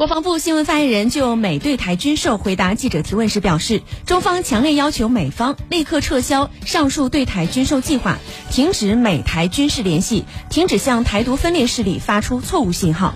国防部新闻发言人就美对台军售回答记者提问时表示中方强烈要求美方立刻撤销上述对台军售计划停止美台军事联系停止向台独分裂势力发出错误信号。